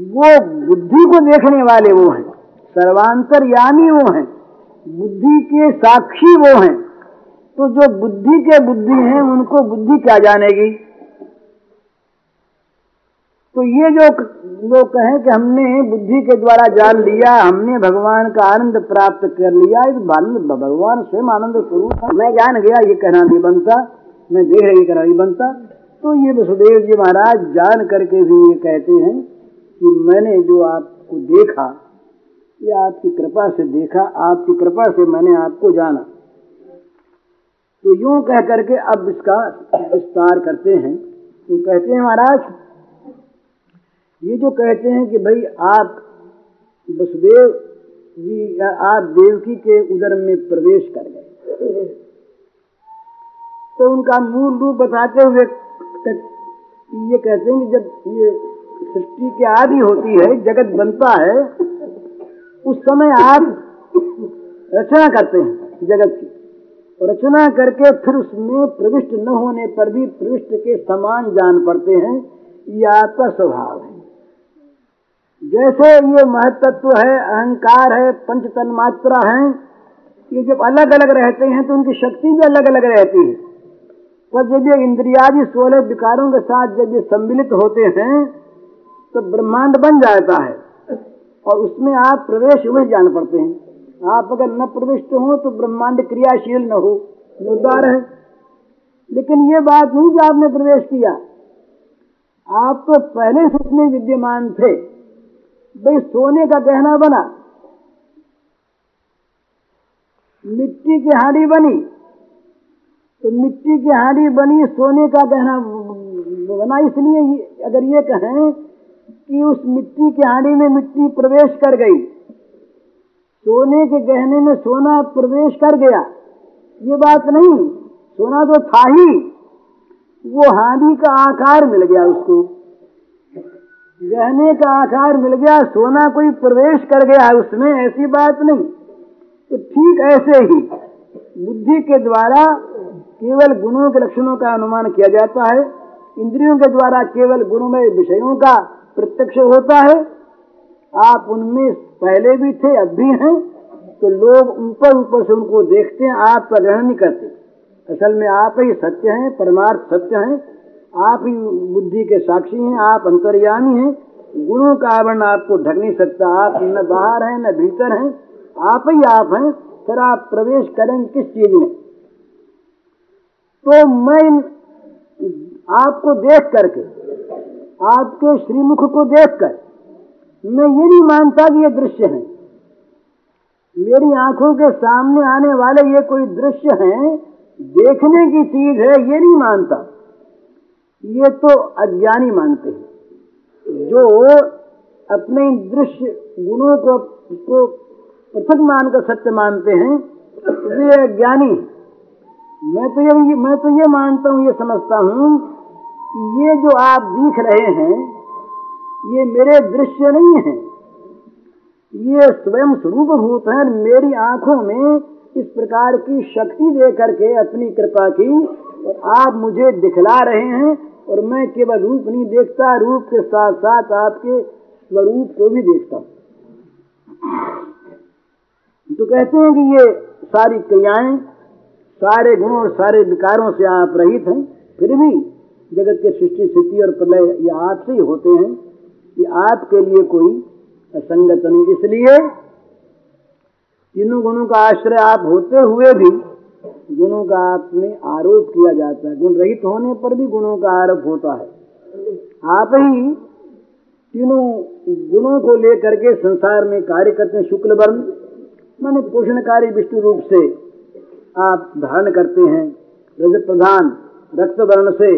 वो बुद्धि को देखने वाले वो हैं। सर्वांतरयामी वो हैं। बुद्धि के साक्षी वो हैं। तो जो बुद्धि के बुद्धि हैं, उनको बुद्धि क्या जानेगी? तो ये जो लोग कहें कि हमने बुद्धि के द्वारा जान लिया, हमने भगवान का आनंद प्राप्त कर लिया, इस भगवान स्वयं आनंद स्वरूप मैं जान गया, ये कहना नहीं बनता। मैं देख रही कहना नहीं बनता। तो ये वसुदेव जी महाराज जान करके भी ये कहते हैं कि मैंने जो आपको देखा, ये आपकी कृपा से देखा, आपकी कृपा से मैंने आपको जाना। तो यूँ कह करके अब इसका विस्तार करते हैं। तो कहते हैं महाराज, ये जो कहते हैं कि भाई आप वसुदेव जी आप देवकी के उदर में प्रवेश कर गए। तो उनका मूल रूप बताते हुए ये कहते हैं कि जब ये सृष्टि की आदि होती है, जगत बनता है, उस समय आप रचना करते हैं जगत की। रचना करके फिर उसमें प्रविष्ट न होने पर भी प्रविष्ट के समान जान पड़ते हैं, ये आपका स्वभाव है। जैसे ये महत्व है, अहंकार है पंच तन मात्रा है, ये जब अलग अलग रहते हैं तो उनकी शक्ति भी अलग अलग रहती है। पर जब ये इंद्रियादि सोलह विकारों के साथ जब ये सम्मिलित होते हैं तो ब्रह्मांड बन जाता है। और उसमें आप प्रवेश हुए जान पड़ते हैं। आप अगर न प्रविष्ट हो तो ब्रह्मांड क्रियाशील न हो। मुद्दार है। लेकिन ये बात नहीं कि आपने प्रवेश किया। आप तो पहले से उसमें विद्यमान थे। भाई, सोने का गहना बना। मिट्टी की हांडी बनी। तो मिट्टी की हांडी बनी, सोने का गहना बना। इसलिए अगर ये कहें कि उस मिट्टी के हांडी में मिट्टी प्रवेश कर गई। सोने के गहने में सोना प्रवेश कर गया। ये बात नहीं, सोना तो था ही। वो हांडी का आकार मिल गया उसको। गहने का आकार मिल गया, सोना कोई प्रवेश कर गया है उसमें, ऐसी बात नहीं। तो ठीक ऐसे ही बुद्धि के द्वारा केवल गुणों के लक्षणों का अनुमान किया जाता है। इंद्रियों के द्वारा केवल गुणों में विषयों का प्रत्यक्ष होता है। आप उनमें पहले भी थे, अब भी हैं तो लोग ऊपर ऊपर से उनको देखते हैं आपका ग्रहण नहीं करते। असल में आप ही सत्य हैं, परमार्थ सत्य हैं, आप ही बुद्धि के साक्षी हैं, आप अंतर्यामी हैं। गुणों का आवरण आपको ढक नहीं सकता, आप न बाहर हैं, न भीतर हैं, आप ही आप हैं, फिर आप प्रवेश करेंगे किस चीज़ में? तो मैं आपको देख करके आपके श्रीमुख को देखकर मैं ये नहीं मानता कि ये दृश्य है। मेरी आँखों के सामने आने वाले ये कोई दृश्य हैं देखने की चीज़ है ये नहीं मानता। ये तो अज्ञानी मानते हैं। जो अपने दृश्य गुणों को, को पृथक मानकर सत्य मानते हैं वे अज्ञानी मैं तो ये मैं तो ये मानता हूँ ये समझता हूँ ये जो आप दिख रहे हैं, ये मेरे दृश्य नहीं है। ये स्वयं स्वरूप भूत है, मेरी आँखों में इस प्रकार की शक्ति दे करके अपनी कृपा की, और आप मुझे दिखला रहे हैं, और मैं केवल रूप नहीं देखता, रूप के साथ साथ आपके स्वरूप को भी देखता हूँ। तो कहते हैं कि ये सारी क्रियाएँ, सारे गुणों और सारे विकारों से आप रहित हैं, फिर भी जगत के सृष्टि, स्थिति और प्रलय, ये आपसे ही होते हैं कि आपके लिए कोई असंगत नहीं। इसलिए तीनों गुणों का आश्रय आप होते हुए भी गुणों का आप में आरोप किया जाता है। गुण रहित होने पर भी गुणों का आरोप होता है। आप ही तीनों गुणों को लेकर के संसार में कार्य करते हैं। शुक्ल वर्ण माने पोषणकारी विष्णु रूप से आप धारण करते हैं। रज प्रधान, रक्त वर्ण से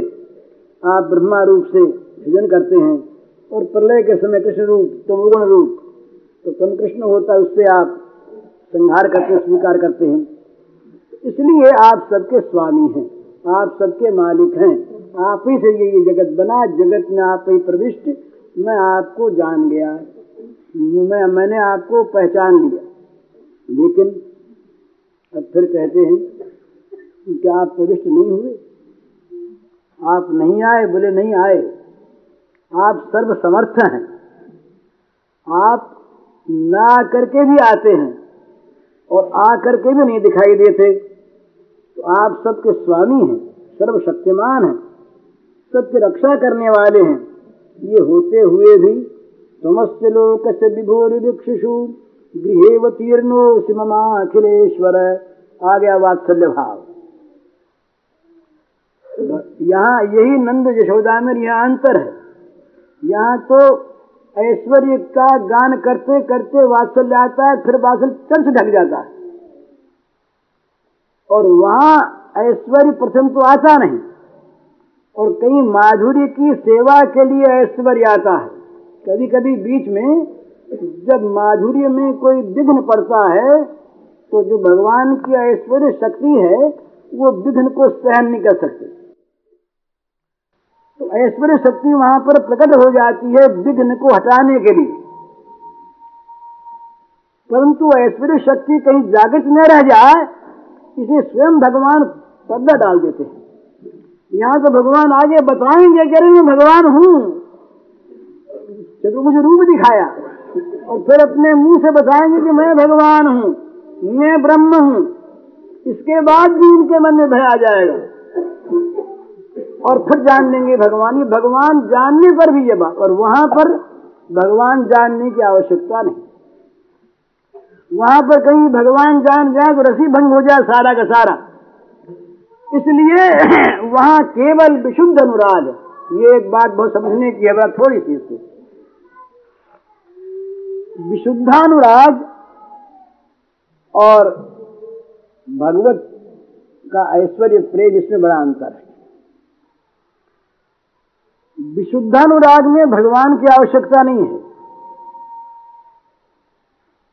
आप ब्रह्मा रूप से भजन करते हैं और प्रलय के समय कृष्ण रूप तमोगुण रूप तो तम कृष्ण होता है, उससे आप संहार करते स्वीकार करते हैं। इसलिए आप सबके स्वामी हैं, आप सबके मालिक हैं। आप ही से ये जगत बना, जगत में आप ही प्रविष्ट। मैं आपको जान गया, मैं, मैंने आपको पहचान लिया। लेकिन अब फिर कहते हैं कि आप प्रविष्ट नहीं हुए। आप नहीं आए, बोले नहीं आए। आप सर्व समर्थ हैं। आप ना करके भी आते हैं और आ करके भी नहीं दिखाई देते। तो आप सबके स्वामी हैं, सर्वशक्तिमान हैं, सबकी रक्षा करने वाले हैं। ये होते हुए भी तुमस्य लोक से गृह तीर्णो सिममा अखिलेश्वर। आ गया वात्सल्य भाव यहाँ यही नंद यशोदा में यह अंतर है। यहाँ तो ऐश्वर्य का गान करते करते वात्सल्य आता है, फिर वात्सल्य चल से ढक जाता है। और वहाँ ऐश्वर्य प्रथम तो आता नहीं। और कहीं माधुर्य की सेवा के लिए ऐश्वर्य आता है। कभी कभी बीच में जब माधुर्य में कोई विघ्न पड़ता है तो जो भगवान की ऐश्वर्य शक्ति है, वो विघ्न को सहन नहीं कर सकती। तो ऐश्वर्य शक्ति वहाँ पर प्रकट हो जाती है विघ्न को हटाने के लिए। परंतु ऐश्वर्य शक्ति कहीं जागृत न रह जाए इसे स्वयं भगवान पर्दा डाल देते हैं। यहाँ तो भगवान आगे बताएँगे कह रहे भगवान हूँ। मुझे रूप दिखाया। और फिर अपने मुँह से बताएँगे कि मैं भगवान हूँ, मैं ब्रह्म हूँ। इसके बाद भी उनके मन में भय आ जाएगा। और फिर जान लेंगे भगवान। ये भगवान जानने पर भी ये बात, और वहाँ पर भगवान जानने की आवश्यकता नहीं। वहाँ पर कहीं भगवान जान जाए तो रसी भंग हो जाए सारा का सारा। इसलिए वहाँ केवल विशुद्ध अनुराग है। ये एक बात बहुत समझने की है, बात थोड़ी सी इसको। विशुद्धानुराग और भगवत का ऐश्वर्य प्रेम इसमें बड़ा अंतर है। विशुद्धानुराग में भगवान की आवश्यकता नहीं है।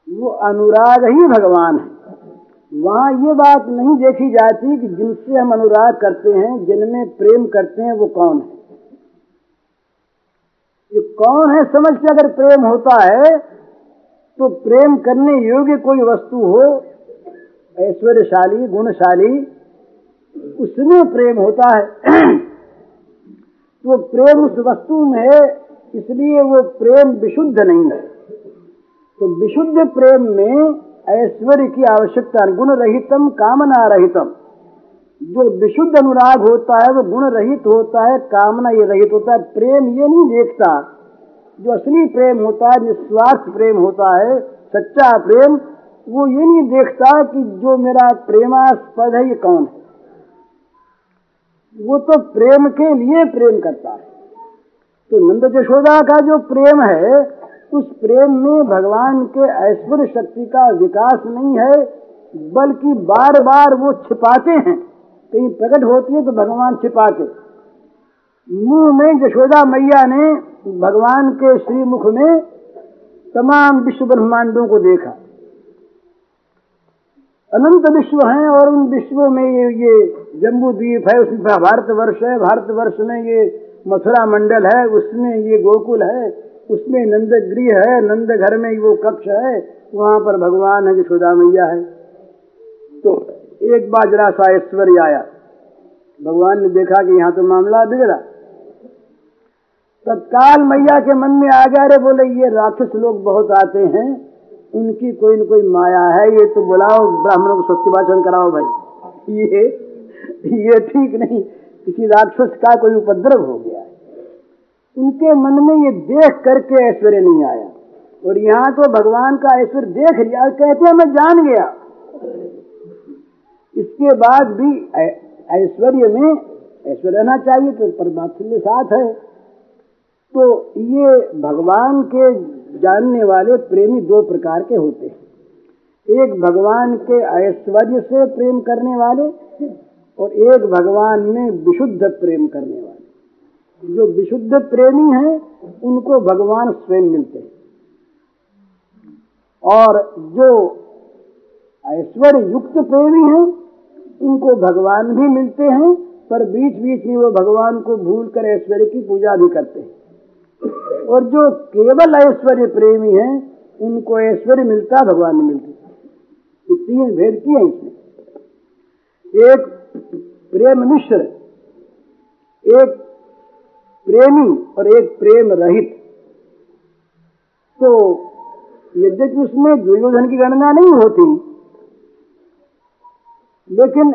वो अनुराग ही भगवान है। वहाँ ये बात नहीं देखी जाती कि जिनसे हम अनुराग करते हैं, जिनमें प्रेम करते हैं, वो कौन है? ये कौन है समझ के अगर प्रेम होता है तो प्रेम करने योग्य कोई वस्तु हो, ऐश्वर्यशाली, गुणशाली, उसमें प्रेम होता है। तो प्रेम उस वस्तु में है, इसलिए वो प्रेम विशुद्ध नहीं है। तो विशुद्ध प्रेम में ऐश्वर्य की आवश्यकता गुण रहितम कामना रहितम जो विशुद्ध अनुराग होता है, वो गुण रहित होता है, कामना ये रहित होता है, प्रेम ये नहीं देखता। जो असली प्रेम होता है, निस्वार्थ प्रेम होता है, सच्चा प्रेम, वो ये नहीं देखता कि जो मेरा प्रेमास्पद है, ये कौन है? वो तो प्रेम के लिए प्रेम करता है। तो नंद यशोदा का जो प्रेम है, उस प्रेम में भगवान के ऐश्वर्य शक्ति का विकास नहीं है, बल्कि बार बार वो छिपाते हैं। कहीं प्रकट होती है तो भगवान छिपाते। मुँह में यशोदा मैया ने भगवान के श्रीमुख में तमाम विश्व ब्रह्मांडों को देखा। अनंत विश्व हैं और उन विश्वों में ये ये जम्बू द्वीप है, उसमें भारत वर्ष है भारत वर्ष में ये मथुरा मंडल है, उसमें ये गोकुल है, उसमें नंद गृह है नंद घर में वो कक्ष है, वहाँ पर भगवान है यशोदा मैया है। तो एक बार जरा सा ऐश्वर्य आया। भगवान ने देखा कि यहाँ तो मामला बिगड़ा। तत्काल मैया के मन में आ गया रे बोले, ये राक्षस लोग बहुत आते हैं। उनकी कोई न कोई माया है, ये तो बुलाओ, ब्राह्मणों को स्वस्ति वाचन कराओ भाई। ये ये ठीक नहीं, किसी राक्षस का कोई उपद्रव हो गया उनके मन में ये देख करके ऐश्वर्य नहीं आया। और यहाँ तो भगवान का ऐश्वर्य देख लिया कहते हैं, मैं जान गया। इसके बाद भी ऐश्वर्य में ऐश्वर्य रहना चाहिए तो परमात्मा साथ है। तो ये भगवान के जानने वाले प्रेमी दो प्रकार के होते हैं। एक भगवान के ऐश्वर्य से प्रेम करने वाले और एक भगवान में विशुद्ध प्रेम करने वाले। जो विशुद्ध प्रेमी हैं, उनको भगवान स्वयं मिलते हैं। और जो ऐश्वर्य युक्त प्रेमी हैं, उनको भगवान भी मिलते हैं, पर बीच बीच में वो भगवान को भूल कर ऐश्वर्य की पूजा भी करते हैं। और जो केवल ऐश्वर्य प्रेमी हैं, उनको ऐश्वर्य मिलता, भगवान ने मिलती। तीन भेद की है इसमें। एक प्रेम मिश्र, एक प्रेमी और एक प्रेम रहित। तो यद्यपि उसमें दुर्योधन की गणना नहीं होती, लेकिन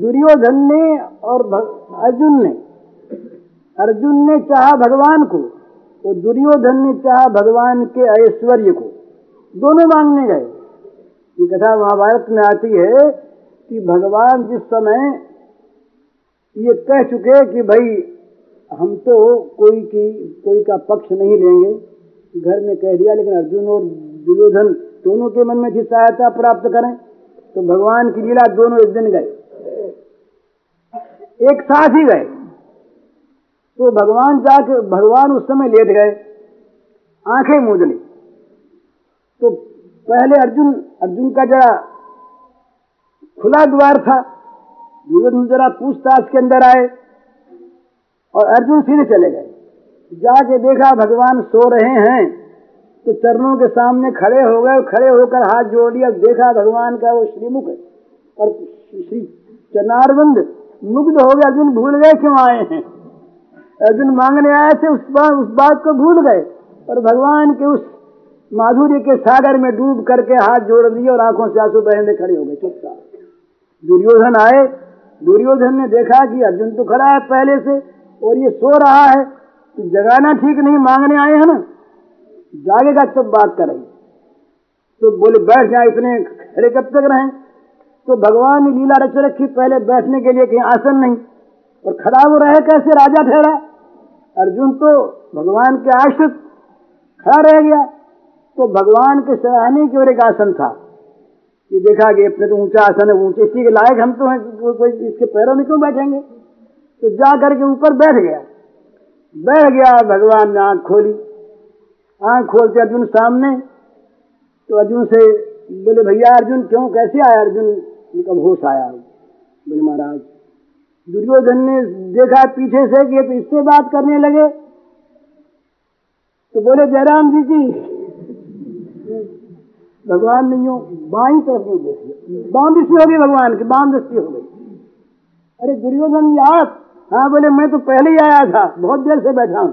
दुर्योधन ने और अर्जुन ने अर्जुन ने चाहा भगवान को और दुर्योधन ने चाह भगवान के ऐश्वर्य को। दोनों मांगने गए। ये कथा महाभारत में आती है कि भगवान जिस समय ये कह चुके कि भाई, हम तो कोई की, कोई का पक्ष नहीं लेंगे। घर में कह दिया, लेकिन अर्जुन और दुर्योधन दोनों के मन में थी सहायता प्राप्त करें तो भगवान की लीला दोनों एक दिन गए। एक साथ ही गए। तो भगवान जाके, भगवान उस समय लेट गए। आँखें मूंद ली। तो पहले अर्जुन अर्जुन का जरा खुला द्वार था। दुर्योधन जरा पूछताछ के अंदर आए और अर्जुन सीधे चले गए। जाके देखा भगवान सो रहे हैं तो चरणों के सामने खड़े हो गए खड़े होकर हाथ जोड़ लिया। देखा भगवान का वो श्रीमुख और श्री चनारबंद मुग्ध हो गए। अर्जुन भूल गए क्यों आए हैं? अर्जुन मांगने आए थे, उस बात उस बात को भूल गए। और भगवान के उस माधुर्य के सागर में डूब करके हाथ जोड़ दिए और आँखों से आँसू बहने खड़े हो गए, चुपचाप। दुर्योधन आए। दुर्योधन ने देखा कि अर्जुन तो खड़ा है पहले से, और ये सो रहा है। तो जगाना ठीक नहीं, मांगने आए हैं ना? जागेगा तब बात करेंगे। तो बोले, बैठ जाए इतने खड़े कब तक रहे? तो भगवान ने लीला रच रखी, पहले बैठने के लिए कहीं आसन नहीं। और खड़ा वो रहे कैसे, राजा ठहरा? अर्जुन तो भगवान के आश्रित खड़ा रह गया। तो भगवान के सराहने की ओर एक आसन था। ये देखा कि अपने तो ऊँचा आसन है, ऊँचे इसी के लायक हम तो हैं, कोई इसके पैरों में क्यों बैठेंगे? तो जा करके ऊपर बैठ गया। बैठ गया, भगवान ने आँख खोली। आँख खोलते अर्जुन सामने। तो अर्जुन से बोले, भैया अर्जुन, क्यों, कैसे आया अर्जुन? उनका होश आया। बोले, महाराज दुर्योधन ने देखा पीछे से कि तो इससे बात करने लगे। तो बोले जयराम जी की भगवान नहीं हो बाई तरफ़ नहीं देखिए बाम दृष्टि हो गई भगवान की बाम दृष्टि हो गई। अरे दुर्योधन याद हाँ बोले मैं तो पहले ही आया था बहुत देर से बैठा हूँ।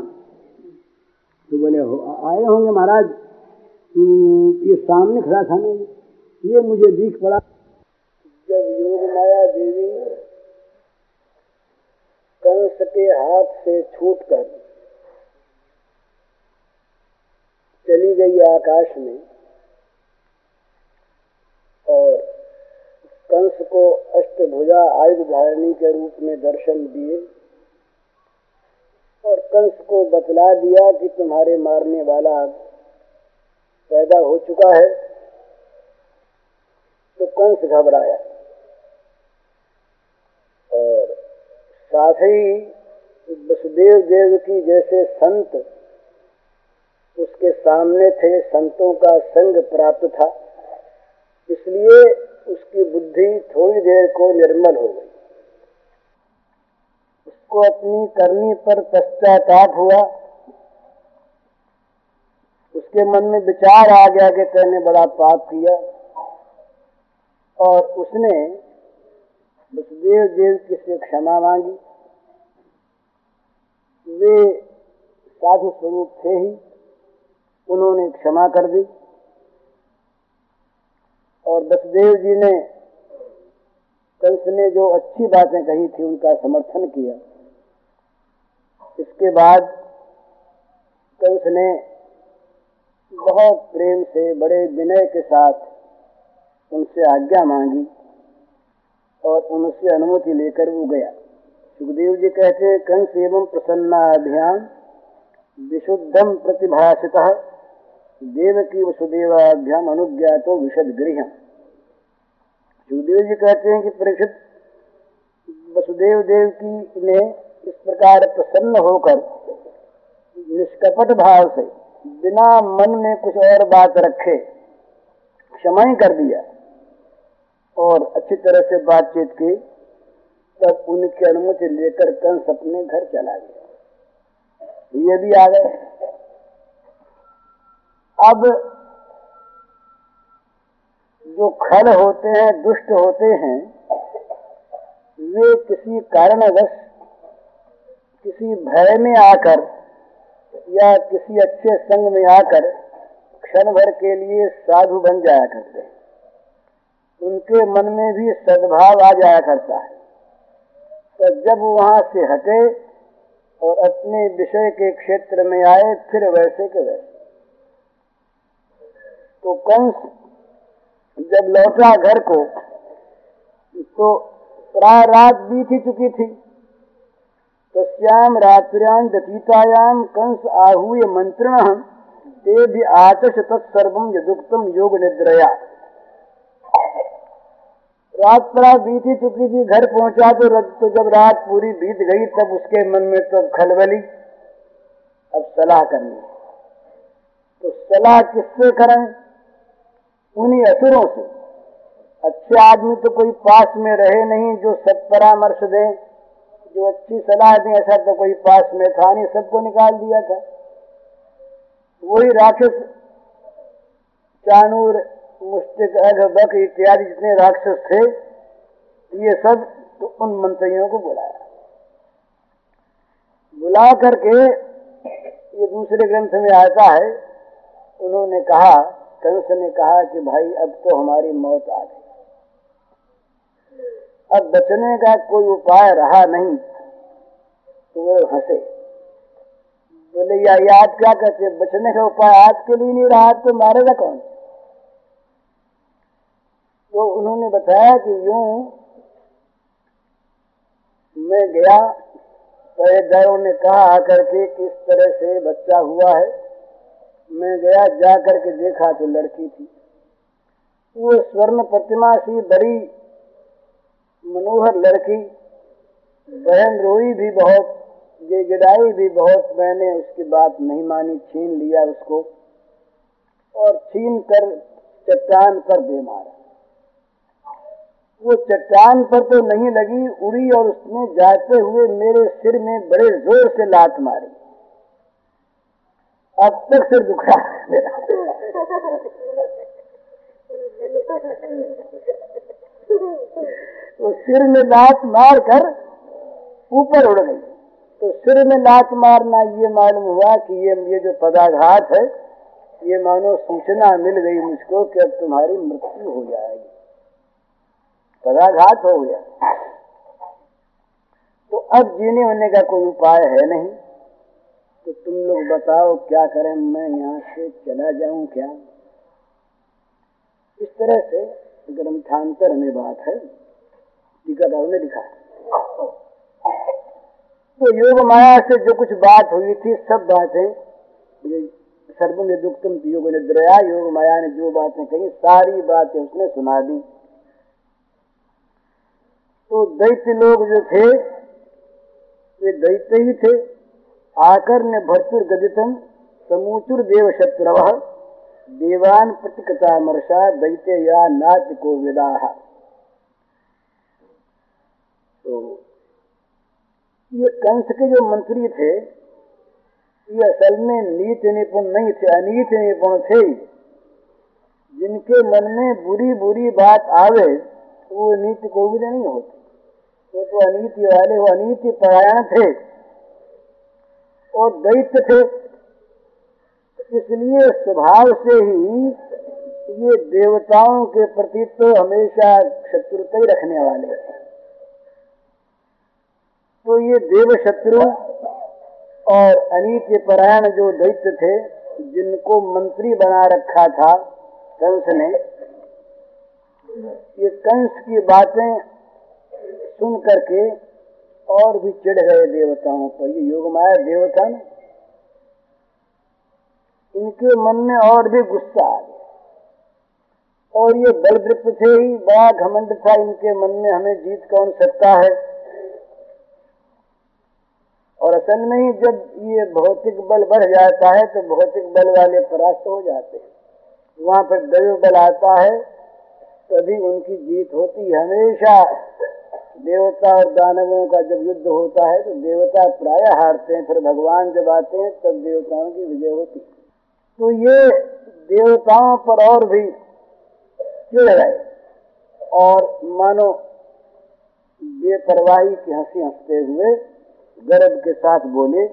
तो बोले हो, आए होंगे महाराज। हम्म, ये सामने खड़ा था ना ये मुझे दिख पड़ा। जब योग माया देवी कंस के हाथ से छूटकर चली गई आकाश में और कंस को अष्टभुजा आयुध धारणी के रूप में दर्शन दिए और कंस को बतला दिया कि तुम्हारे मारने वाला पैदा हो चुका है तो कंस घबराया और साथ ही वसुदेव देव की जैसे संत, उसके सामने थे, संतों का संग प्राप्त था। इसलिए उसकी बुद्धि थोड़ी देर को निर्मल हो गई। उसको अपनी करनी पर पश्चाताप हुआ। उसके मन में विचार आ गया कि तेने बड़ा पाप किया। और उसने वसुदेव देव की से क्षमा मांगी? वे साधु स्वरूप थे ही, उन्होंने क्षमा कर दी। और वसुदेव जी ने कंस ने जो अच्छी बातें कही थी, उनका समर्थन किया। इसके बाद कंस ने बहुत प्रेम से, बड़े विनय के साथ उनसे आज्ञा मांगी। और उनसे अनुमति लेकर वो गया। सुखदेव जी कहते हैं, कंस एवं प्रसन्ना अभियान विशुद्धम प्रतिभाषित देव की वसुदेवाभ्याम अनुज्ञातो विशद गृह सुखदेव जी कहते हैं कि परीक्षित वसुदेव देव की ने इस प्रकार प्रसन्न होकर निष्कपट भाव से बिना मन में कुछ और बात रखे, क्षमा ही कर दिया। और अच्छी तरह से बातचीत की, तब उनकी अनुमति लेकर कंस अपने घर चला गया। ये भी आ गए। अब जो खल होते हैं, दुष्ट होते हैं, वे किसी कारणवश, किसी भय में आकर या किसी अच्छे संग में आकर क्षण भर के लिए साधु बन जाया करते हैं। उनके मन में भी सद्भाव आ जाया करता है। तो जब वहाँ से हटे और अपने विषय के क्षेत्र में आए, फिर वैसे के वैसे। तो कंस जब लौटा घर को तो प्राय रात बीत ही चुकी थी। तो श्याम रात्रियाँ व्यतीतायाम कंस आहूय मंत्रण ते भी आचश तत्सर्वम यदुक्तम योग निद्रया। रात प्राय बीत ही चुकी थी घर पहुँचा तो, तो जब रात पूरी बीत गई तब उसके मन में तो खलबली। अब सलाह करनी तो सलाह किससे करें? उन्हीं असुरों से। अच्छे आदमी तो कोई पास में रहे नहीं जो सब परामर्श दे। जो अच्छी सलाह दे ऐसा तो कोई पास में था नहीं सबको निकाल दिया था। वही राक्षस चानूर मुस्तिक अघ बक इत्यादि जितने राक्षस थे, ये सब तो उन मंत्रियों को बुलाया। बुला करके ये दूसरे ग्रंथ में आता है, उन्होंने कहा, कंस ने कहा कि भाई, अब तो हमारी मौत आ गई। अब बचने का कोई उपाय रहा नहीं तो वो हंसे। बोले, या याद क्या कहते बचने का उपाय आज के लिए नहीं रहा तो मारेगा कौन? तो उन्होंने बताया कि यूँ मैं गया, पहरेदारों ने कहा आकर के किस तरह से बच्चा हुआ है। मैं गया जा करके देखा तो लड़की थी। वो स्वर्ण प्रतिमा सी बड़ी, मनोहर लड़की, बहन रोई भी बहुत गिड़ाई भी बहुत, मैंने उसकी बात नहीं मानी, छीन लिया उसको और छीन कर चट्टान पर दे मारा। वो चट्टान पर तो नहीं लगी, उड़ी और उसने जाते हुए मेरे सिर में बड़े ज़ोर से लात मारी। अब तक सिर दुख मेरा। तो सिर में लात मार कर ऊपर उड़ गई। तो सिर में लात मारना ये मालूम हुआ कि ये ये जो पदाघात है, ये मानो सूचना मिल गई मुझको कि अब तुम्हारी मृत्यु हो जाएगी। पदाघात हो गया। तो अब जीने होने का कोई उपाय है नहीं। तो तुम लोग बताओ, क्या करें? मैं यहाँ से चला जाऊँ क्या? इस तरह से ग्रंथांतर में बात है। टीकाकार ने लिखा तो योग माया से जो कुछ बात हुई थी, सब बातें सर्व में दुखतम योग निद्रया योग माया ने जो बातें कही, सारी बातें उसने सुना दी। तो दैत्य लोग जो थे, वे दैत्य ही थे। आकर ने भरतुर गदितम समूचुर देव शत्रव, देवान प्रतिकता मर्षा दैत्य या नाच को विदा तो ये कंस के जो मंत्री थे, ये असल में नीति निपुण नहीं थे अनीत निपुण थे। जिनके मन में बुरी बुरी बात आवे वो नीति को भी नहीं होती। वो तो अनीति वाले, वो अनीति परायण थे और दैत्य थे। इसलिए स्वभाव से ही ये देवताओं के प्रति तो हमेशा शत्रुता ही रखने वाले तो ये देव शत्रु और अनित्य परायण जो दैत्य थे, जिनको मंत्री बना रखा था कंस ने, ये कंस की बातें सुन करके और भी चिढ़ गए देवताओं पर। ये योग माया देवता ने, इनके मन में और भी गुस्सा आ गया। और ये बलदृप्त थे ही बड़ा घमंड था इनके मन में, हमें जीत कौन सकता है? और असल में ही जब ये भौतिक बल बढ़ जाता है तो भौतिक बल वाले परास्त हो जाते हैं। वहाँ पर दैव बल आता है, तभी उनकी जीत होती हमेशा। देवता और दानवों का जब युद्ध होता है तो देवता प्राय हारते हैं, फिर भगवान जब आते हैं, तब देवताओं की विजय होती है। तो ये देवताओं पर और भी चिड़ गए और मानो बेपरवाही की हँसी हँसते हुए गर्भ के साथ बोले,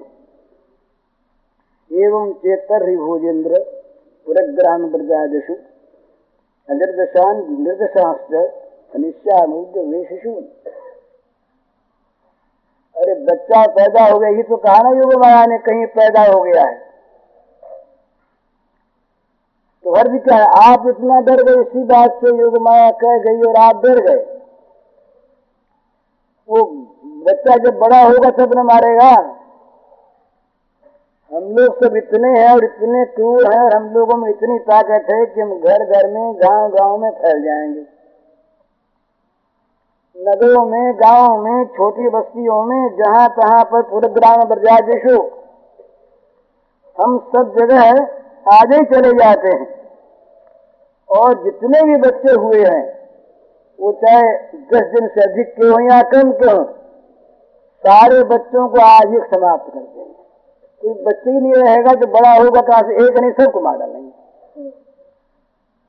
एवं चेतर ही भोजेंद्र पुरग्राम ब्रजादिषु अनिर्दशान निर्दशाश्च अनिश्चामुद्य वेशिशु अरे बच्चा पैदा हो गया, ये तो कहा ना योग माया ने कहीं पैदा हो गया है। तो हर क्या है? आप इतना डर गए, इसी बात से योग माया कह गई और आप डर गए। वो बच्चा जब बड़ा होगा, तब न मारेगा। हम लोग सब इतने हैं और इतने क्रूर हैं और हम लोगों में इतनी ताकत है कि हम घर घर में गाँव गाँव में फैल जाएँगे। नगरों में, गाँवों में, छोटी बस्तियों में, जहाँ तहां पर पूरे ग्राम ब्रजादेशो हम सब जगह आगे चले जाते हैं। और जितने भी बच्चे हुए हैं, वो चाहे दस दिन से अधिक के हों या कम के सारे बच्चों को आज ही समाप्त कर देंगे। कोई बच्चे ही नहीं रहेगा जो बड़ा होगा कहा से एक नहीं, सबको मार डालेंगे।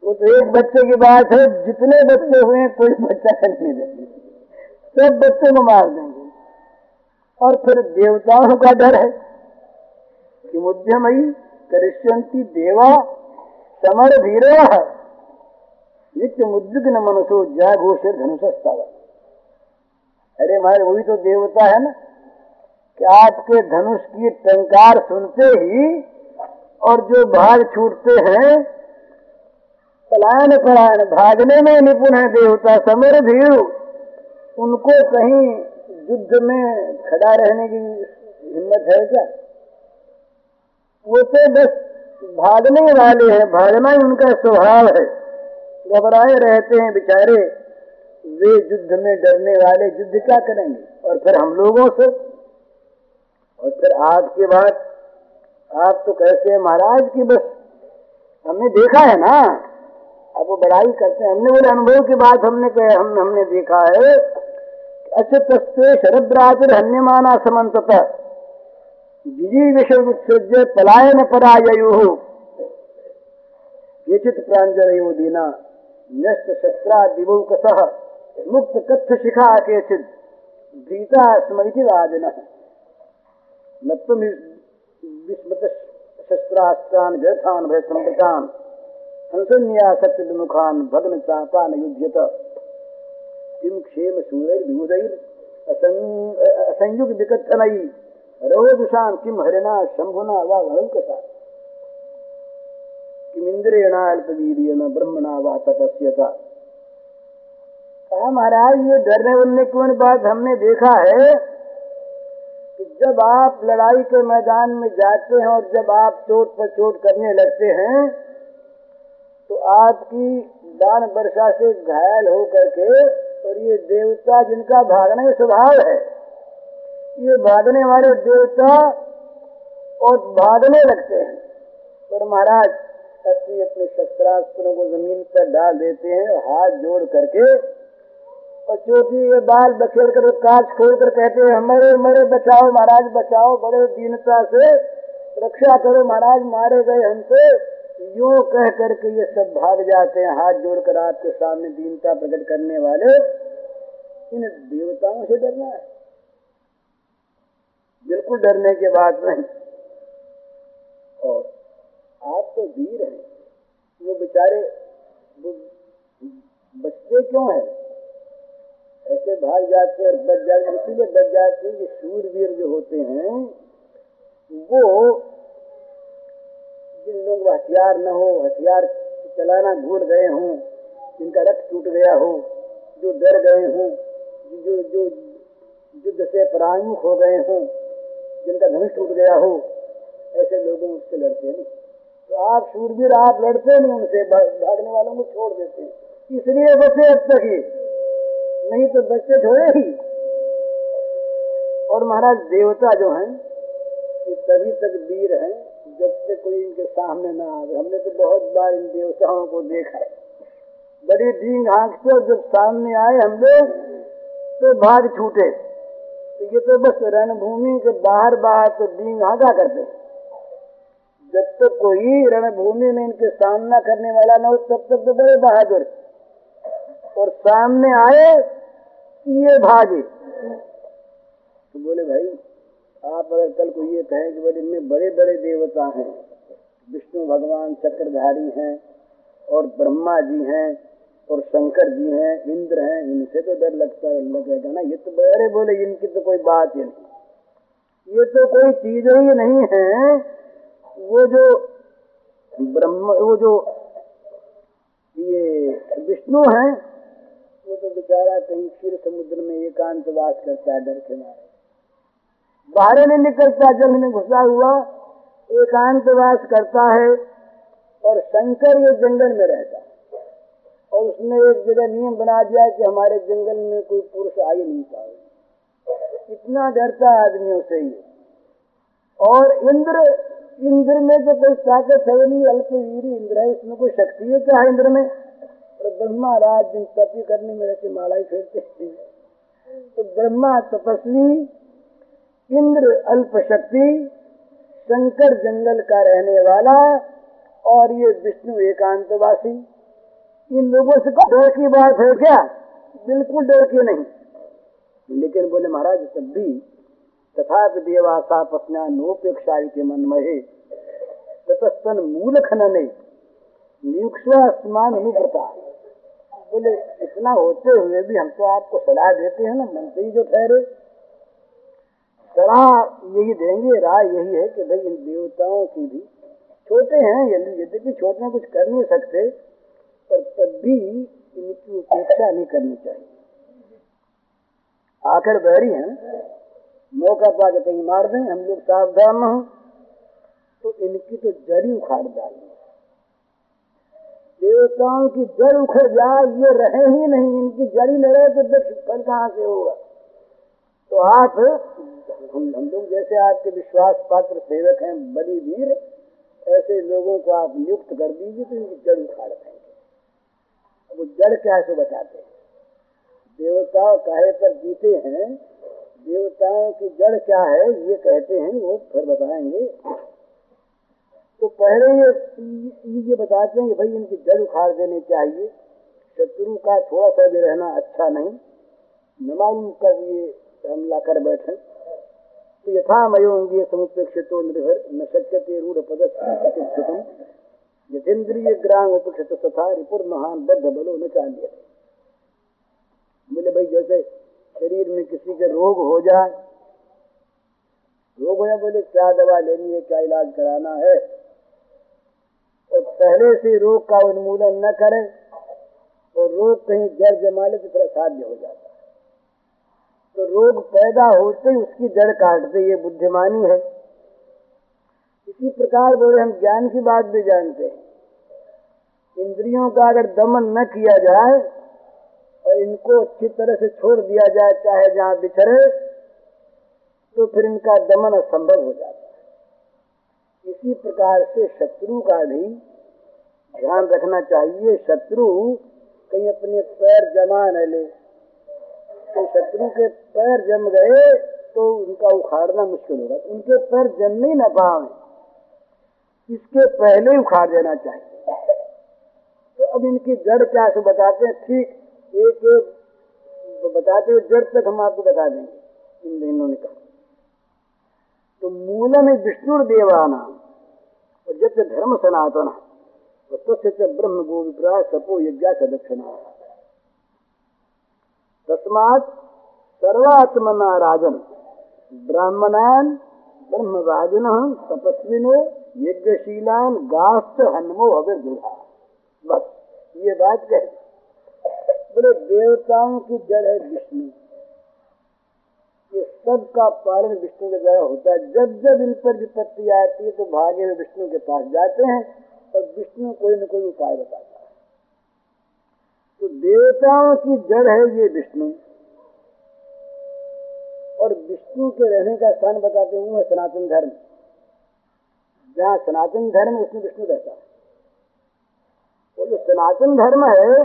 वो तो एक बच्चे की बात है, जितने बच्चे हुए हैं, कोई बच्चा नहीं देंगे सब बच्चे को मार देंगे। और फिर देवताओं का डर है कि मुद्यमयी करिष्यंती देवा समर धीरे नित्य मुद्विग्न मनुष्य जय घोष धनुषस्ताव अरे हमारे वही तो देवता है ना, कि आपके धनुष की टंकार सुनते ही और जो भाग छूटते हैं पलायन पलायन भागने में निपुण है देवता, समर भीड़ उनको कहीं युद्ध में खड़ा रहने की हिम्मत है क्या? वो तो बस भागने वाले हैं, भागना ही उनका स्वभाव है। घबराए रहते हैं बेचारे। वे युद्ध में डरने वाले युद्ध क्या करेंगे? और फिर हम लोगों से? और फिर आज के बाद आप तो कहते हैं महाराज की बस हमने देखा है ना? अब वो बड़ाई करते हैं। हमने बोले, अनुभव की बात हमने कहे, हम हमने देखा है। तस्ते शरद्रातिर हन्यमाना समन्तता जिजीविषमुत्सृज्य पलायन परायु केचित प्रांजलयो दीना न्यस्त शस्त्रा दिवौकस मुक्त कथ शिखा केचित भीता स्मृति वाजन नत्व विस्मृत शस्त्रास्त्रान भय संवृतान हंसन्यासक्त विमुखान भग्न चापान युध्यत। किम क्षेम विबुधैर असंयुग विकथनई रहोदुषाम किम हरिना शंभुना व किम ब्रह्मणा व महाराज, ये डरने वरने कौन बात हमने देखा है? कि जब आप लड़ाई के मैदान में जाते हैं और जब आप चोट पर चोट करने लगते हैं तो आपकी दान वर्षा से घायल हो करके और ये देवता जिनका भागने का स्वभाव है, ये भागने वाले देवता और भागने लगते हैं। और महाराज, अपने अपने शस्त्रास्त्रों को ज़मीन पर डाल देते हैं हाथ जोड़ करके, और चोटी ये बाल बखेर कर कांच खोल कर कहते हैं हमारे मरे, बचाओ महाराज, बचाओ, बड़े दीनता से रक्षा करो महाराज, मारे गए हमसे। यूँ कह करके ये सब भाग जाते हैं, हाथ जोड़कर आपके सामने दीनता प्रकट करने वाले, इन देवताओं से डरना है। बिल्कुल डरने के बाद नहीं और आप तो वीर हैं, वो बेचारे वो बचते क्यों हैं? ऐसे भाग जाते हैं और बच जाते इसीलिए बच जाते हैं कि सूरवीर जो होते हैं, वो जिन लोग हथियार न हो, हथियार चलाना भूल गए हों, जिनका रथ टूट गया हो, जो डर गए हों, जो जो युद्ध से परामुख हो गए हों, जिनका धनुष टूट गया हो, ऐसे लोगों उससे लड़ते नहीं। तो आप सूरवीर आप लड़ते नहीं, उनसे भागने वालों को छोड़ देते हैं। इसलिए बचे अब तक ही, नहीं तो बच्चे थोड़े ही। और महाराज, देवता जो हैं, ये तभी तक वीर हैं जब से कोई इनके सामने ना आवे। हमने तो बहुत बार इन देवताओं को देखा है। बड़ी डींग हाँकते और जब सामने आए हम लोग तो भाग छूटे। तो ये तो बस रणभूमि के बाहर बाहर तो डींग हाँका करते जब तक तो कोई रणभूमि में इनके सामना करने वाला न हो, तब तक तो बड़े बहादुर। और सामने आए, ये भागे। तो बोले, भाई आप अगर कल को ये कहें कि बोले, इनमें बड़े बड़े देवता हैं। विष्णु भगवान चक्रधारी हैं और ब्रह्मा जी हैं और शंकर जी हैं, इंद्र हैं, इनसे तो डर लगता है लगेगा ना, ये तो बड़े बोले, इनकी तो कोई बात ही नहीं। ये तो कोई चीज़ ही नहीं है। वो जो ब्रह्म, वो जो ये विष्णु है, वो तो बेचारा कहीं क्षीर समुद्र में एकांत वास करता है डर के मारे। बाहर नहीं निकलता, जल में घुसा हुआ एकांत वास करता है और शंकर ये जंगल में रहता है। और उसने एक जगह नियम बना दिया कि हमारे जंगल में कोई पुरुष आ ही नहीं पाए। इतना डरता आदमियों से ही और इंद्र इंद्र में तो कोई ताकत है नहीं, अल्पवीर इंद्र है, उसमें कोई शक्ति है क्या है इंद्र में? और ब्रह्मा राज दिन तपी करने में रहते, माला ही फेरते तो ब्रह्मा तपस्वी इंद्र अल्प शक्ति शंकर जंगल का रहने वाला और ये विष्णु एकांतवासी। इन लोगों से डर की बात है क्या? बिल्कुल डर की नहीं। लेकिन बोले महाराज, तब भी तथा देवासा पत्ना नोपेक्षा के मन महे ततस्तन मूल खनने नियुक्स्मान अनुव्रता बोले, इतना होते हुए भी हम तो आपको सलाह देते हैं ना, मंत्री जो ठहरे। सलाह यही देंगे, राय यही है कि भाई इन देवताओं की भी छोटे हैं यद्यपि छोटे कुछ कर नहीं सकते, पर तब भी इनकी उपेक्षा नहीं करनी चाहिए। आखिर बहरी हैं, मौका पा के कहीं मार दें, हम लोग सावधान हो तो इनकी तो जड़ी उखाड़ डालें देवताओं की जड़ उखड़ जाए, ये रहे ही नहीं, इनकी जड़ी न रहे तो फल कहाँ से होगा? तो आप हम लोग जैसे आपके विश्वास पात्र सेवक हैं बली वीर ऐसे लोगों को आप नियुक्त कर दीजिए तो इनकी जड़ उखाड़ देंगे। वो जड़ क्या है बताते हैं। देवताओं कहे पर जीते हैं, देवताओं की जड़ क्या है, ये कहते हैं, वो फिर बताएँगे। तो पहले ये ये बताते हैं कि भाई इनकी जड़ उखाड़ देनी चाहिए। शत्रु का थोड़ा सा भी रहना अच्छा नहीं। न मालूम कब ये हमला कर बैठे तो यथा मयोंगी समुपेक्षितो निर्भर न शक्यते रूढ़ पदम यथेन्द्रिय ग्राम उपक्षित तथा रिपुर महान बद्ध बलो न चाहिए बोले, भाई, जैसे शरीर में किसी के रोग हो जाए, रोग हो जाए बोले, क्या दवा लेनी है, क्या इलाज कराना है? और तो पहले से रोग का उन्मूलन न करें और रोग कहीं जड़ जमा ले तो फिर असाध्य हो है। तो रोग पैदा होते ही उसकी जड़ काटते ये बुद्धिमानी है। इसी प्रकार बोले, हम ज्ञान की बात भी जानते हैं। इंद्रियों का अगर दमन न किया जाए और इनको अच्छी तरह से छोड़ दिया जाए, चाहे जहाँ बिछड़े तो फिर इनका दमन असंभव हो जाता है। इसी प्रकार से शत्रु का भी ध्यान रखना चाहिए। शत्रु कहीं अपने पैर जमा न ले। तो शत्रु के पैर जम गए तो उनका उखाड़ना मुश्किल होगा। उनके पैर जमने ही न इसके पहले उखाड़ देना चाहिए। तो अब इनकी जड़ क्या से बताते हैं। ठीक, एक एक बताते हुए जड़ तक हम आपको बता देंगे। इन दिनों ने कहा। तो मूल में विष्णु देवाना। और जब धर्म सनातन तो ब्रह्म गो विप्राय सपो यज्ञा दक्षिणा तस्मात सर्वात्मना राजन ब्राह्मणान, ब्रह्मवादिन, तपस्विनो, यज्ञशीलान गास्त हनुमो हवे दूढ़ा बस, ये बात कह। बोले, देवताओं की जड़ है विष्णु। ये सब का पालन विष्णु के द्वारा होता है। जब जब इन पर विपत्ति आती है तो भागे विष्णु के पास जाते हैं और विष्णु कोई न कोई उपाय बताते है। तो देवताओं की जड़ है ये विष्णु। और विष्णु के रहने का स्थान बताते हुए सनातन धर्म। जहाँ सनातन धर्म, उसमें विष्णु रहता है। वो जो सनातन धर्म है,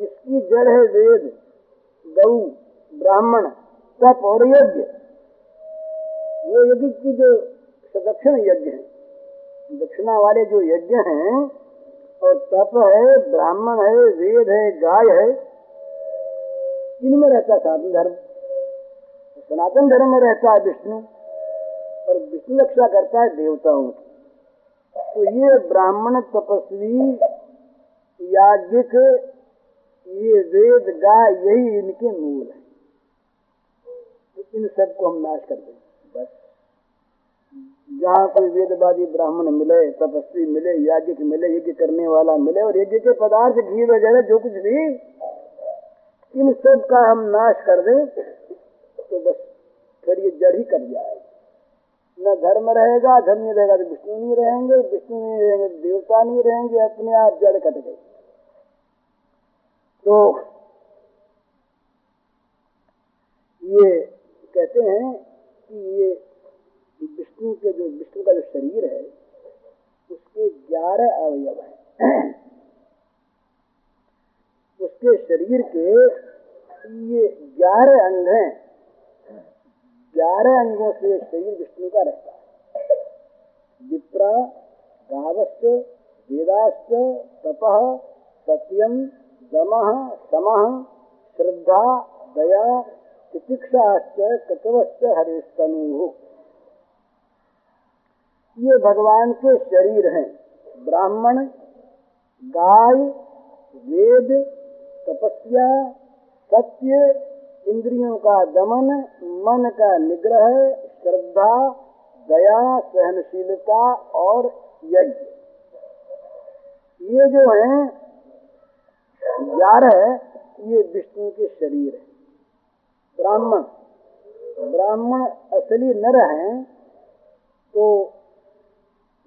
इसकी जड़ है वेद, गौ, ब्राह्मण, तप और यज्ञ। वो यज्ञ की जो दक्षिण यज्ञ है, दक्षिणा वाले जो यज्ञ हैं और तप है, ब्राह्मण है, वेद है, गाय है। इनमें रहता सनातन धर्म। सनातन धर्म में रहता है विष्णु, और विष्णु रक्षा करता है देवताओं की। तो ये ब्राह्मण तपस्वी, याज्ञिक, ये वेद, गाय, यही इनके मूल है। इन सबको हम नाश कर दें बस। जहाँ कोई वेदवादी ब्राह्मण मिले, तपस्वी मिले, याज्ञिक मिले, यज्ञ करने वाला मिले और यज्ञ के पदार्थ घी वगैरह जो कुछ भी, इन सब का हम नाश कर दें तो बस फिर ये जड़ ही कट जाएगा। न धर्म रहेगा, धर्म नहीं रहेगा तो विष्णु नहीं रहेंगे, विष्णु नहीं रहेंगे तो देवता नहीं रहेंगे, अपने आप जड़ कट गई। तो ये कहते हैं कि ये विष्णु के, जो विष्णु का जो शरीर है, उसके ग्यारह अवयव हैं। उसके शरीर के ये ग्यारह अंग हैं। ग्यारह अंगों से शरीर विष्णु का रहता है। विप्रा गावश्च वेदाश्च तप सत्यम दम, सम, श्रद्धा, दया तितिक्षाश्च कतवश्च ये भगवान के शरीर हैं। ब्राह्मण, गाय, वेद, तपस्या, सत्य, इंद्रियों का दमन, मन का निग्रह, श्रद्धा, दया, सहनशीलता और यज्ञ। ये जो है ग्यारह ये विष्णु के शरीर है। ब्राह्मण ब्राह्मण असली नर हैं तो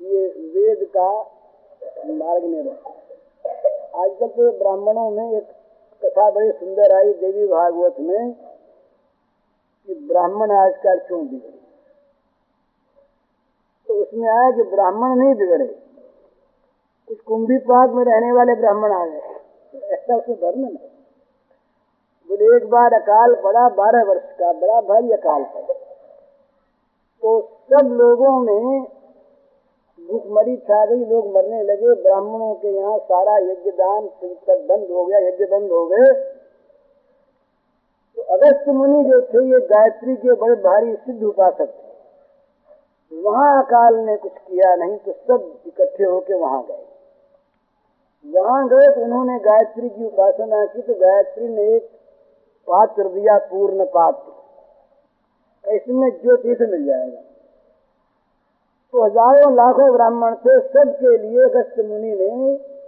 ये वेद का मार्ग रहे। आजकल तो ब्राह्मणों में एक कथा बड़ी सुंदर आई देवी भागवत में कि ब्राह्मण आजकल क्यों बिगड़े? तो उसमें आया कि ब्राह्मण नहीं बिगड़े। कुछ कुंभी पाक में रहने वाले ब्राह्मण आ गए। ऐसा उसमें वर्णन है। बोले, एक बार अकाल पड़ा, बारह वर्ष का, बड़ा भारी अकाल पड़ा। तो सब लोगों में भूखमरी छा गई, लोग मरने लगे। ब्राह्मणों के यहाँ सारा यज्ञ दान बंद हो गया, यज्ञ बंद हो गए। तो अगस्त मुनि जो थे, ये गायत्री के बड़े भारी सिद्ध उपासक थे। वहाँ अकाल ने कुछ किया नहीं तो सब इकट्ठे होके वहाँ गए। वहाँ गए तो उन्होंने गायत्री की उपासना की तो गायत्री ने एक पात्र दिया, पूर्ण पात्र। इसमें जो चीज़ मिल जाएगा। तो हज़ारों लाखों ब्राह्मण थे, सबके लिए अगस्त मुनि ने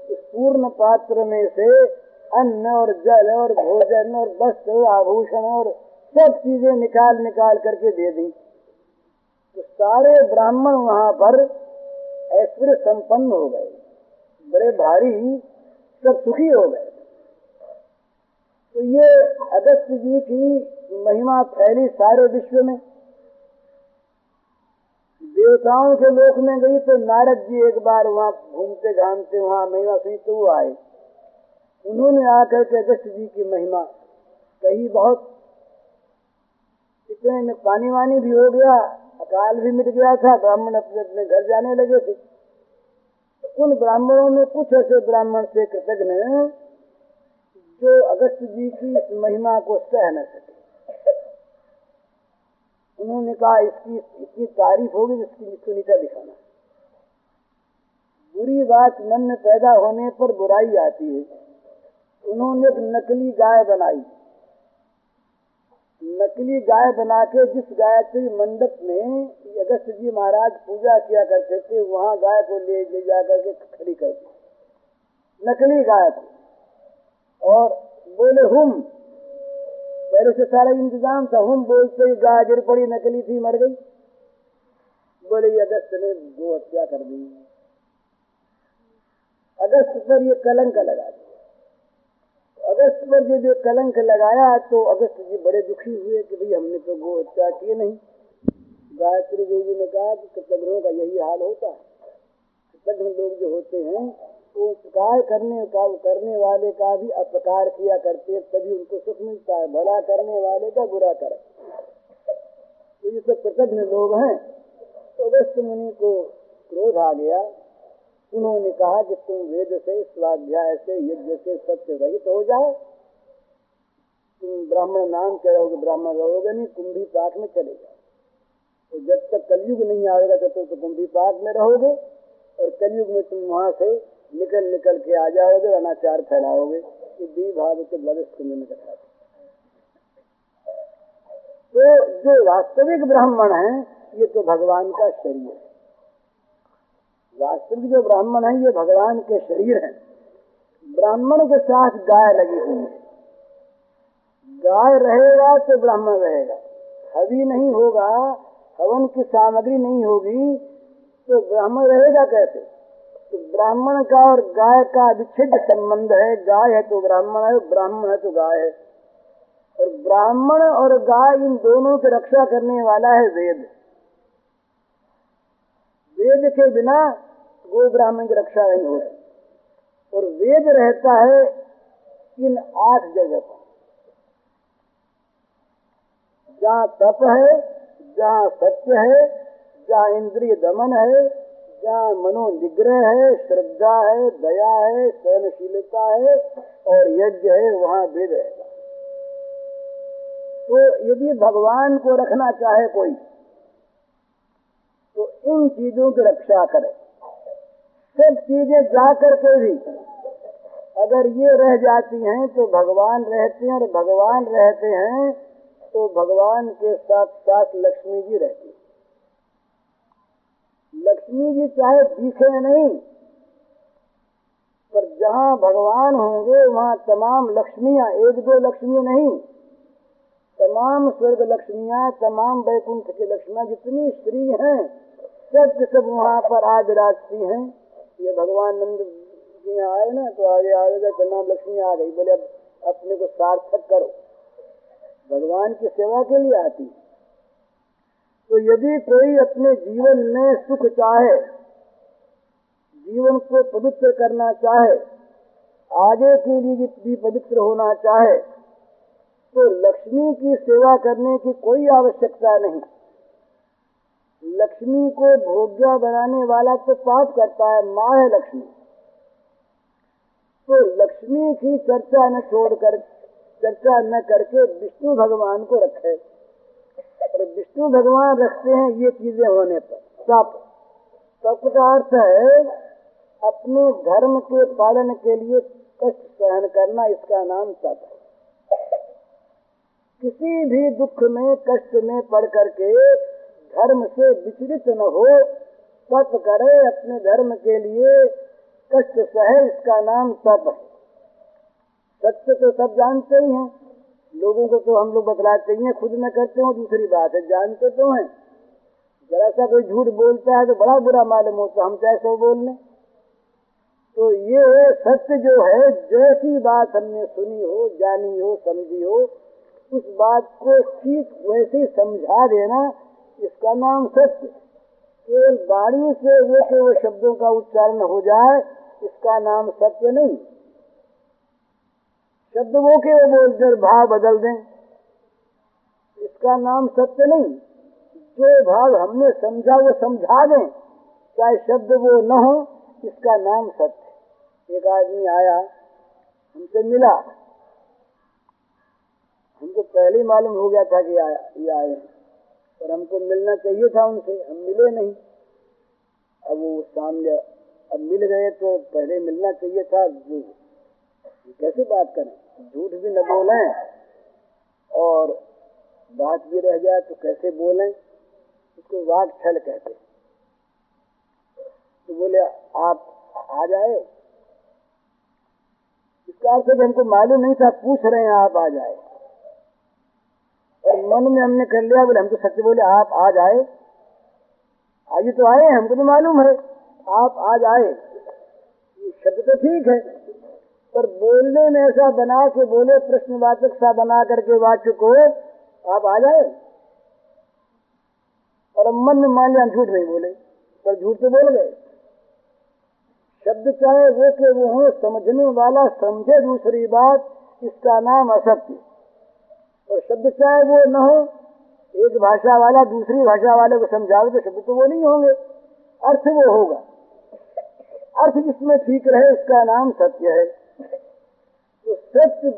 उस पूर्ण पात्र में से अन्न और जल और भोजन और वस्त्र, आभूषण और सब चीज़ें निकाल निकाल करके दे दी। तो सारे ब्राह्मण वहाँ पर ऐश्वर्य संपन्न हो गए। बड़े भारी सब सुखी हो गए। तो ये अगस्त जी की महिमा फैली सारे विश्व में। देवताओं के लोक में गई तो नारद जी एक बार वहाँ घूमते घामते वहाँ महिमा सुनी तो वो आए। उन्होंने आकर के अगस्त जी की महिमा कही बहुत। इतने में पानी वानी भी हो गया, अकाल भी मिट गया था, ब्राह्मण अपने अपने घर जाने लगे थे। तो उन ब्राह्मणों में कुछ ऐसे ब्राह्मण से कृतज्ञ जो अगस्त जी की महिमा को सह न सके। उन्होंने कहा, इसकी इतनी तारीफ़ होगी जिसकी इसको नीचा दिखाना। बुरी बात मन में पैदा होने पर बुराई आती है। उन्होंने एक नकली गाय बनाई। नकली गाय बना के जिस गायत्री मंडप में अगस्त जी महाराज पूजा किया करते थे, वहाँ गाय को ले ले जा करके खड़ी कर दी। नकली गाय को। और बोले, हम पहले से सारा इंतज़ाम था, हम बोलते ही गाय गिर पड़ी, नकली थी, मर गई। बोले अगस्त ने गो हत्या कर दी। अगस्त पर ये कलंक लगा दिया। अगस्त पर जब ये कलंक लगाया तो अगस्त जी बड़े दुखी हुए कि भाई हमने तो गो हत्या की नहीं। गायत्री देवी ने कहा कि कृतज्ञों का यही हाल होता है। कृतज्ञ लोग जो होते हैं उपकार करने का करने वाले का भी अपकार किया करते हैं, तभी उनको सुख मिलता है। भला करने वाले का बुरा करे। तो ये सब कृतज्ञ लोग हैं। तो अगस्त मुनि को क्रोध आ गया। उन्होंने कहा कि तुम वेद से, स्वाध्याय से, यज्ञ से सत्य रहित हो जाओ। तुम ब्राह्मण नाम के रहोगे, ब्राह्मण रहोगे नहीं कुंभी पाक में चले जाओ। तो जब तक कलयुग नहीं आएगा, तब तक तो कुंभी पाक में रहोगे। और कलयुग में तुम वहाँ से निकल निकल के आ जाओगे, अनाचार फैलाओगे। ये दी भाव के भविष्य में कथा तो जो वास्तविक ब्राह्मण है, ये तो भगवान का शरीर है। वास्तविक जो ब्राह्मण है, ये भगवान के शरीर है। ब्राह्मण के साथ गाय लगी हुई है। गाय रहेगा तो ब्राह्मण रहेगा। हवि नहीं होगा, हवन की सामग्री नहीं होगी तो ब्राह्मण रहेगा कैसे? तो ब्राह्मण का और गाय का विच्छिन्न संबंध है। गाय है तो ब्राह्मण है ब्राह्मण है तो गाय है। और ब्राह्मण और गाय इन दोनों की रक्षा करने वाला है वेद। वेद के बिना गो ब्राह्मण की रक्षा नहीं हो रही। और वेद रहता है इन आठ जगह पर। जहाँ तप है, जहाँ सत्य है, जहाँ इंद्रिय दमन है जहाँ मनो निग्रह है, श्रद्धा है, दया है, सहनशीलता है और यज्ञ है, वहाँ वेद रहेगा। तो यदि भगवान को रखना चाहे कोई तो इन चीज़ों की रक्षा करे। सब चीज़ें जा करके भी अगर ये रह जाती हैं तो भगवान रहते हैं और भगवान रहते हैं तो भगवान के साथ साथ लक्ष्मी जी रहती लक्ष्मी जी चाहे दिखे नहीं, पर जहाँ भगवान होंगे, वहाँ तमाम लक्ष्मियाँ, एक दो लक्ष्मी नहीं। तमाम स्वर्ग लक्ष्मियाँ, तमाम वैकुंठ की लक्ष्मियाँ जितनी स्त्री हैं, सब सब वहाँ पर आ विराजती हैं। ये भगवान नंद जी आए ना तो आगे आगे तमाम लक्ष्मी आ गई। बोले, अब अपने को सार्थक करो। भगवान की सेवा के लिए आती तो यदि कोई अपने जीवन में सुख चाहे, जीवन को पवित्र करना चाहे, आगे के लिए भी पवित्र होना चाहे तो लक्ष्मी की सेवा करने की कोई आवश्यकता नहीं। लक्ष्मी को भोग्या बनाने वाला तो पाप करता है, माँ है लक्ष्मी। तो लक्ष्मी की चर्चा न छोड़कर चर्चा न करके विष्णु भगवान को रखे। विष्णु भगवान रखते हैं ये चीज़ें होने पर। तप तप का अर्थ है, अपने धर्म के पालन के लिए कष्ट सहन करना इसका नाम तप है। किसी भी दुख में, कष्ट में पड़ करके धर्म से विचलित न हो, तप करे अपने धर्म के लिए कष्ट सहे इसका नाम तप है। सत्य तो सब जानते ही हैं। लोगों को तो हम लोग बतलाते ही हैं, खुद में करते हो, दूसरी बात है, जानते तो हैं। जरा सा कोई झूठ बोलता है तो बड़ा बुरा मालूम होता हम चाहे सो बोल लें तो ये सत्य जो है, जैसी बात हमने सुनी हो, जानी हो, समझी हो, उस बात को ठीक वैसे समझा देना, इसका नाम सत्य। केवल वाणी से वो के वो शब्दों का उच्चारण हो जाए, इसका नाम सत्य नहीं। शब्द वो के बोलकर भाव बदल दें। इसका नाम सत्य नहीं। जो भाव हमने समझा, वो समझा दें। चाहे शब्द वो न हो, इसका नाम सत्य एक आदमी आया, हमसे मिला। हमको पहले ही मालूम हो गया था कि ये आए और हमको मिलना चाहिए था उनसे, हम मिले नहीं। अब वो सामने, अब मिल गए तो पहले मिलना चाहिए था। कैसे बात करें? झूठ भी न बोले और बात भी रह जाए तो कैसे बोले? उसको वाक छल कहते तो बोले, आप आ जाए? इसका अर्थ हमको मालूम नहीं था, पूछ रहे हैं, आप आ जाए? और मन में हमने कर लिया, बोले हम तो सत्य बोले, आप आ जाए? आज तो आए, हमको तो मालूम है, आप आज आए शब्द तो ठीक है। पर बोलने में ऐसा बना के बोले, प्रश्नवाचक सा बना करके वाचक को, आप आ जाए। और मन में मान लिया झूठ नहीं बोले, पर झूठ तो बोल गए। शब्द चाहे वो के वो हो, समझने वाला समझे दूसरी बात, इसका नाम असत्य। और शब्द चाहे वो न हो, एक भाषा वाला दूसरी भाषा वाले को समझावे तो शब्द तो वो नहीं होंगे। अर्थ वो होगा। अर्थ जिसमें ठीक रहे, उसका नाम सत्य है। तो सत्य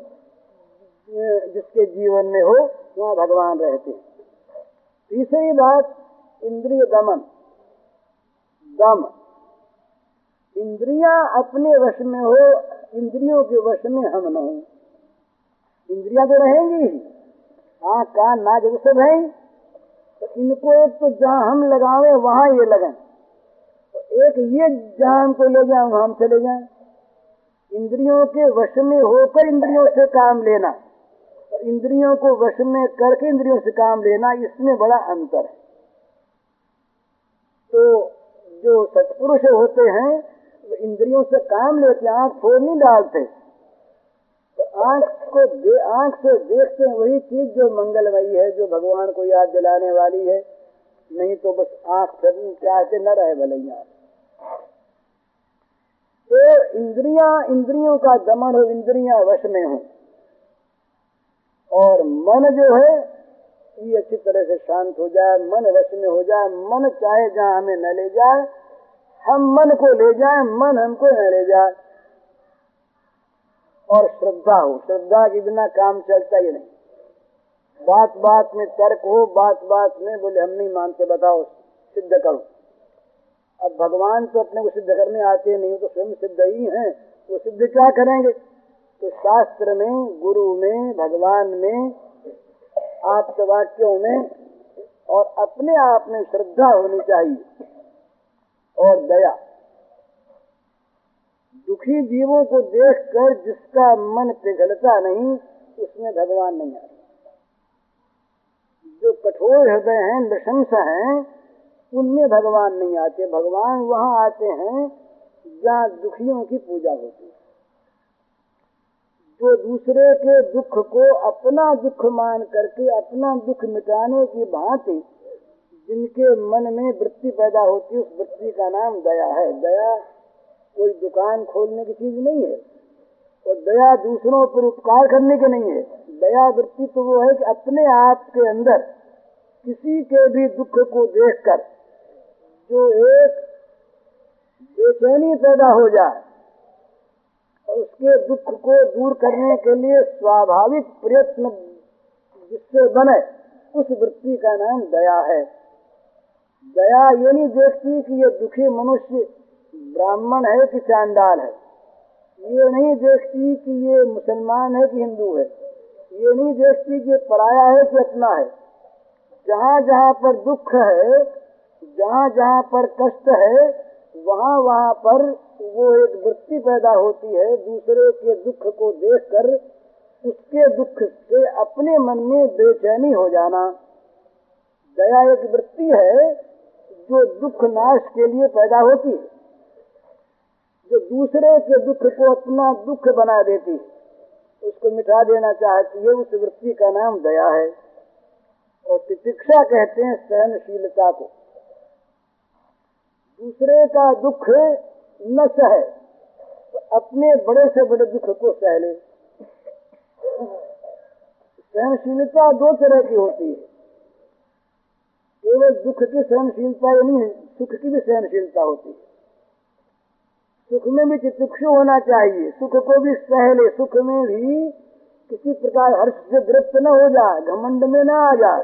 जिसके जीवन में हो, वहाँ भगवान रहते हैं। तीसरी बात, इंद्रिय दमन। दम। इंद्रिया अपने वश में हो, इंद्रियों के वश में हम न हो। इंद्रिया तो रहेंगी आँख कान, नाक वो सब है तो इनको एक तो जहाँ हम लगावे, वहाँ ये लगे। तो एक ये जहाँ हमको ले जाए, वहाँ हम चले जाए। इंद्रियों के वश में होकर इंद्रियों से काम लेना और इंद्रियों को वश में करके इंद्रियों से काम लेना इसमें बड़ा अंतर है। तो जो सत्पुरुष होते हैं वो इंद्रियों से काम लेते आँख फोड़ नहीं डालते। तो आँख को दे, आँख से देखते हैं वही चीज़ जो मंगलमयी है जो भगवान को याद दिलाने वाली है। नहीं तो बस आँख फिर चाहते न रहे भले तो इंद्रिया, इंद्रियों का दमन हो, इंद्रिया वश में हो। और मन जो है, ये अच्छी तरह से शांत हो जाए, मन वश में हो जाए, मन चाहे जहाँ हमें न ले जाए, हम मन को ले जाए, मन हमको न ले जाए। और श्रद्धा हो, श्रद्धा के बिना काम चलता ही नहीं। बात बात में तर्क हो बात बात में बोले, हम नहीं मानते, बताओ, सिद्ध करो। अब भगवान तो अपने को सिद्ध करने आते नहीं तो स्वयं सिद्ध ही हैं। वो सिद्ध क्या करेंगे? तो शास्त्र में, गुरु में, भगवान में आप वाक्यों में और अपने आप में श्रद्धा होनी चाहिए और दया। दुखी जीवों को देखकर जिसका मन पिघलता नहीं, उसमें भगवान नहीं आता। जो कठोर हृदय हैं, नृशंस हैं उनमें भगवान नहीं आते। भगवान वहाँ आते हैं जहाँ दुखियों की पूजा होती है। जो दूसरे के दुख को अपना दुख मान करके अपना दुख मिटाने की भांति जिनके मन में वृत्ति पैदा होती है, उस वृत्ति का नाम दया है। दया कोई दुकान खोलने की चीज़ नहीं है और दया दूसरों पर उपकार करने की नहीं है। दया वृत्ति तो वो है कि अपने आप के अंदर किसी के भी दुख को देखकर जो एक बेचैनी पैदा हो जाए और उसके दुख को दूर करने के लिए स्वाभाविक प्रयत्न जिससे बने, उस वृत्ति का नाम दया है। दया ये नहीं देखती कि ये दुखी मनुष्य ब्राह्मण है कि चांडाल है। ये नहीं देखती कि ये मुसलमान है कि हिंदू है। ये नहीं देखती कि पराया है कि अपना है। जहाँ जहाँ पर दुख है जहाँ जहाँ पर कष्ट है, वहाँ वहाँ पर वो एक वृत्ति पैदा होती है, दूसरे के दुख को देखकर उसके दुख से अपने मन में बेचैनी हो जाना। दया एक वृत्ति है जो दुख नाश के लिए पैदा होती है, जो दूसरे के दुख को अपना दुख बना देती है। उसको मिटा देना चाहती है, उस वृत्ति का नाम दया है। और तितिक्षा कहते हैं सहनशीलता को। दूसरे का दुख न सहे तो अपने बड़े से बड़े दुख को सह ले सहनशीलता दो तरह की होती है। केवल दुख की सहनशीलता नहीं है, सुख की भी सहनशीलता होती है। सुख में भी चित्तुक्षु होना चाहिए, सुख को भी सह ले सुख में भी किसी प्रकार हर्ष से ग्रस्त न हो जाए, घमंड में न आ जाए।